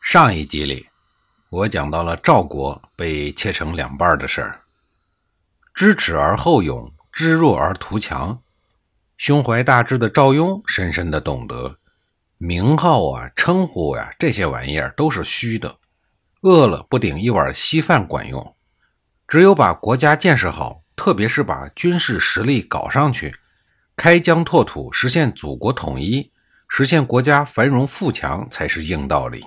上一集里，我讲到了赵国被切成两半的事儿。知耻而后勇，知弱而图强。胸怀大志的赵雍深深的懂得，名号啊、称呼呀这些玩意儿都是虚的，饿了不顶一碗稀饭管用。只有把国家建设好，特别是把军事实力搞上去，开疆拓土，实现祖国统一，实现国家繁荣富强，才是硬道理。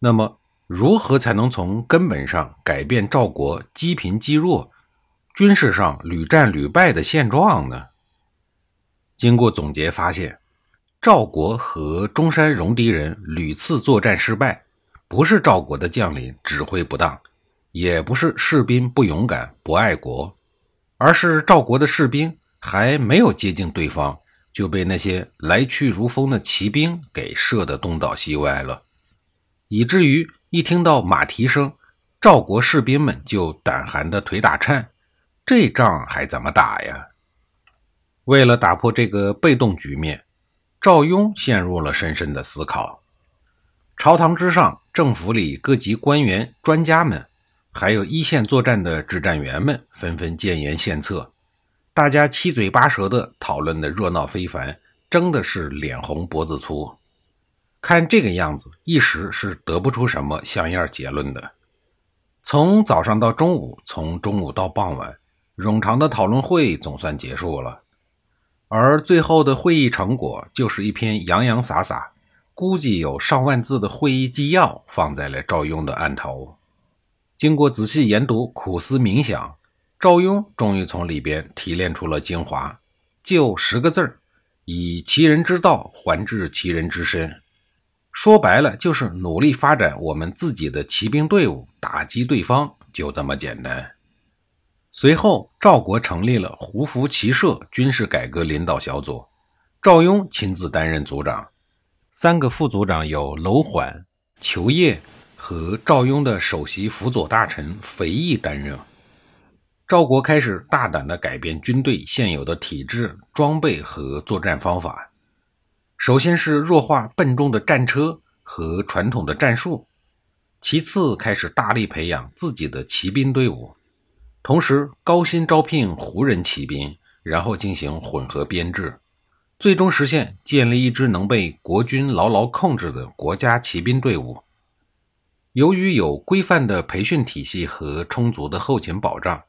那么，如何才能从根本上改变赵国积贫积弱、军事上屡战屡败的现状呢？经过总结发现，赵国和中山戎狄人屡次作战失败，不是赵国的将领指挥不当，也不是士兵不勇敢、不爱国，而是赵国的士兵还没有接近对方，就被那些来去如风的骑兵给射得东倒西歪了。以至于一听到马蹄声，赵国士兵们就胆寒的腿打颤，这仗还怎么打呀？为了打破这个被动局面，赵雍陷入了深深的思考。朝堂之上，政府里各级官员、专家们，还有一线作战的指战员们，纷纷建言献策，大家七嘴八舌的讨论的热闹非凡，争的是脸红脖子粗。看这个样子，一时是得不出什么像样结论的。从早上到中午，从中午到傍晚，冗长的讨论会总算结束了。而最后的会议成果，就是一篇洋洋洒洒、估计有上万字的会议纪要，放在了赵雍的案头。经过仔细研读、苦思冥想，赵雍终于从里边提炼出了精华，就十个字儿：以其人之道还治其人之身。说白了，就是努力发展我们自己的骑兵队伍，打击对方，就这么简单。随后，赵国成立了胡服骑射军事改革领导小组，赵雍亲自担任组长，三个副组长有楼缓、裘业和赵雍的首席辅佐大臣肥义担任。赵国开始大胆地改变军队现有的体制、装备和作战方法。首先是弱化笨重的战车和传统的战术，其次开始大力培养自己的骑兵队伍，同时高薪招聘胡人骑兵，然后进行混合编制，最终实现建立一支能被国军牢牢控制的国家骑兵队伍。由于有规范的培训体系和充足的后勤保障，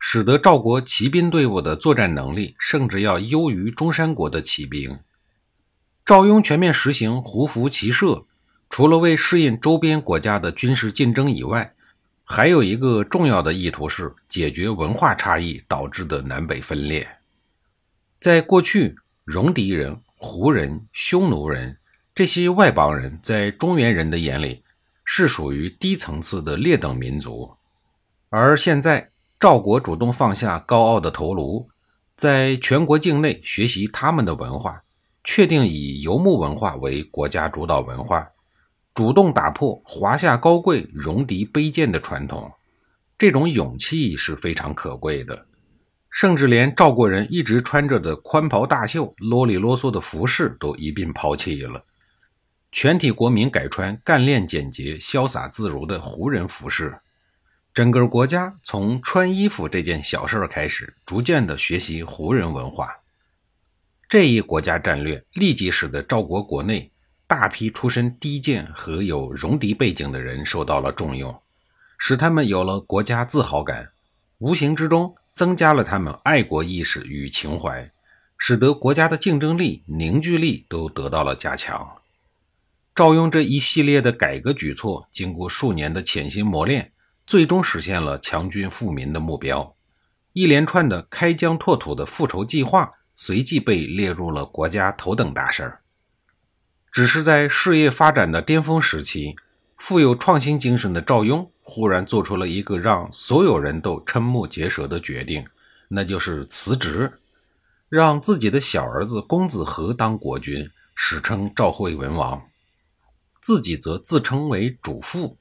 使得赵国骑兵队伍的作战能力甚至要优于中山国的骑兵。赵雍全面实行胡服骑射，除了为适应周边国家的军事竞争以外，还有一个重要的意图是解决文化差异导致的南北分裂。在过去，戎狄人、胡人、匈奴人这些外邦人在中原人的眼里是属于低层次的劣等民族，而现在赵国主动放下高傲的头颅，在全国境内学习他们的文化。确定以游牧文化为国家主导文化，主动打破华夏高贵、戎狄卑贱的传统，这种勇气是非常可贵的。甚至连赵国人一直穿着的宽袍大袖、啰里啰嗦的服饰都一并抛弃了，全体国民改穿干练简洁、潇洒自如的胡人服饰。整个国家从穿衣服这件小事开始，逐渐的学习胡人文化。这一国家战略立即使得赵国国内大批出身低贱和有戎狄背景的人受到了重用，使他们有了国家自豪感，无形之中增加了他们爱国意识与情怀，使得国家的竞争力、凝聚力都得到了加强。赵雍这一系列的改革举措，经过数年的潜心磨练，最终实现了强军富民的目标。一连串的开疆拓土的复仇计划。随即被列入了国家头等大事儿。只是在事业发展的巅峰时期，富有创新精神的赵雍忽然做出了一个让所有人都瞠目结舌的决定，那就是辞职，让自己的小儿子公子和当国君，史称赵惠文王，自己则自称为主父。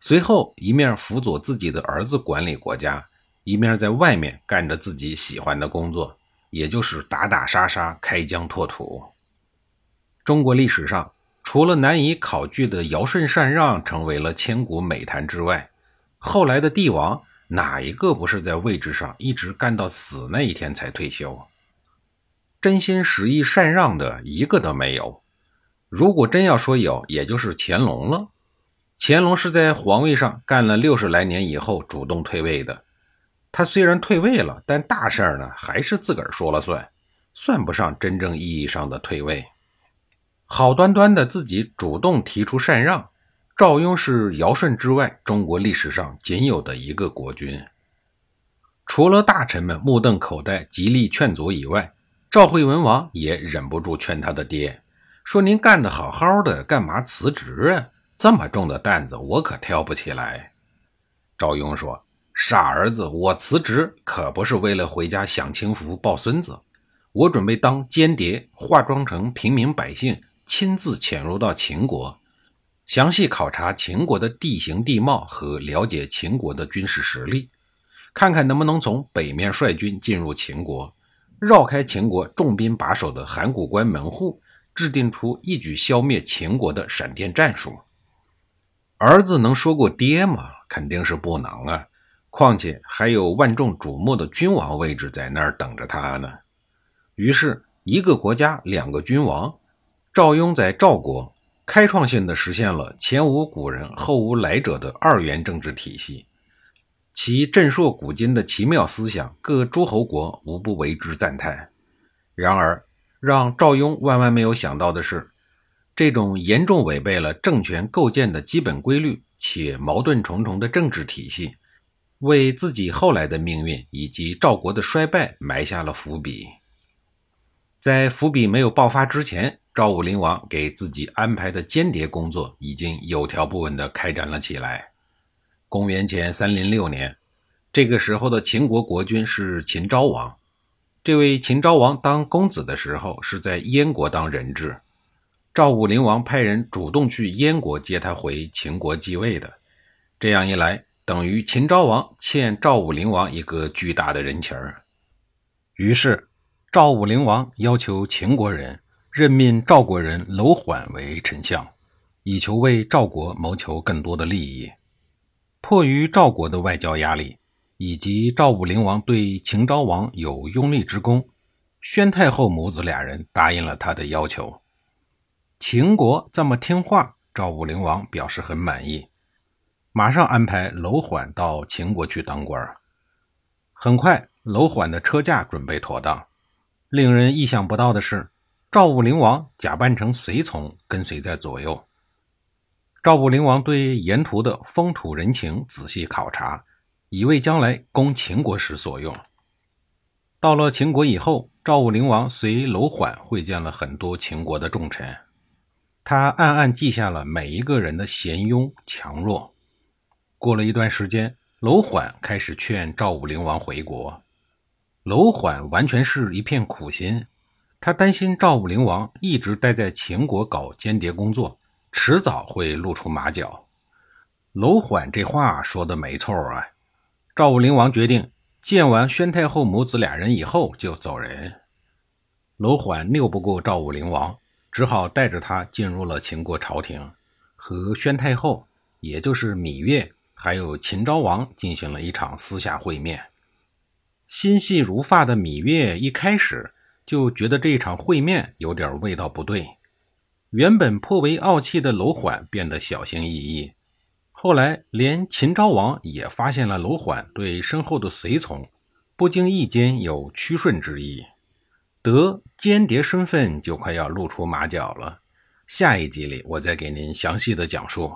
随后，一面辅佐自己的儿子管理国家，一面在外面干着自己喜欢的工作，也就是打打杀杀、开疆拓土。中国历史上，除了难以考据的尧舜禅让成为了千古美谈之外，后来的帝王哪一个不是在位置上一直干到死那一天才退休？真心实意禅让的一个都没有。如果真要说有，也就是乾隆了。乾隆是在皇位上干了六十来年以后主动退位的。他虽然退位了，但大事儿呢还是自个儿说了算，算不上真正意义上的退位。好端端的自己主动提出禅让，赵雍是尧舜之外中国历史上仅有的一个国君。除了大臣们目瞪口呆、极力劝阻以外，赵惠文王也忍不住劝他的爹说：“您干得好好的，干嘛辞职啊？”这么重的担子，我可挑不起来。赵雍说：“傻儿子，我辞职可不是为了回家享清福、抱孙子，我准备当间谍，化妆成平民百姓，亲自潜入到秦国，详细考察秦国的地形地貌和了解秦国的军事实力，看看能不能从北面率军进入秦国，绕开秦国重兵把守的函谷关门户，制定出一举消灭秦国的闪电战术。”儿子能说过爹吗？肯定是不能啊！况且还有万众瞩目的君王位置在那儿等着他呢。于是，一个国家两个君王，赵雍在赵国开创性的实现了前无古人后无来者的二元政治体系，其震烁古今的奇妙思想，各诸侯国无不为之赞叹。然而，让赵雍万万没有想到的是。这种严重违背了政权构建的基本规律且矛盾重重的政治体系，为自己后来的命运以及赵国的衰败埋下了伏笔。在伏笔没有爆发之前，赵武灵王给自己安排的间谍工作已经有条不紊地开展了起来。公元前三零六年，这个时候的秦国国君是秦昭王。这位秦昭王当公子的时候是在燕国当人质。赵武灵王派人主动去燕国接他回秦国继位的，这样一来，等于秦昭王欠赵武灵王一个巨大的人情儿。于是，赵武灵王要求秦国人任命赵国人楼缓为丞相，以求为赵国谋求更多的利益。迫于赵国的外交压力，以及赵武灵王对秦昭王有拥立之功，宣太后母子俩人答应了他的要求。秦国这么听话，赵武灵王表示很满意，马上安排楼缓到秦国去当官。很快，楼缓的车驾准备妥当。令人意想不到的是，赵武灵王假扮成随从跟随在左右。赵武灵王对沿途的风土人情仔细考察，以为将来攻秦国时所用。到了秦国以后，赵武灵王随楼缓会见了很多秦国的重臣。他暗暗记下了每一个人的贤庸强弱。过了一段时间，楼缓开始劝赵武灵王回国。楼缓完全是一片苦心，他担心赵武灵王一直待在秦国搞间谍工作，迟早会露出马脚。楼缓这话说的没错啊！赵武灵王决定见完宣太后母子俩人以后就走人。楼缓拗不过赵武灵王。只好带着他进入了秦国朝廷，和宣太后，也就是芈月，还有秦昭王进行了一场私下会面。心细如发的芈月一开始就觉得这一场会面有点味道不对，原本颇为傲气的楼缓变得小心翼翼。后来，连秦昭王也发现了楼缓对身后的随从不经意间有屈顺之意。得间谍身份就快要露出马脚了，下一集里我再给您详细的讲述。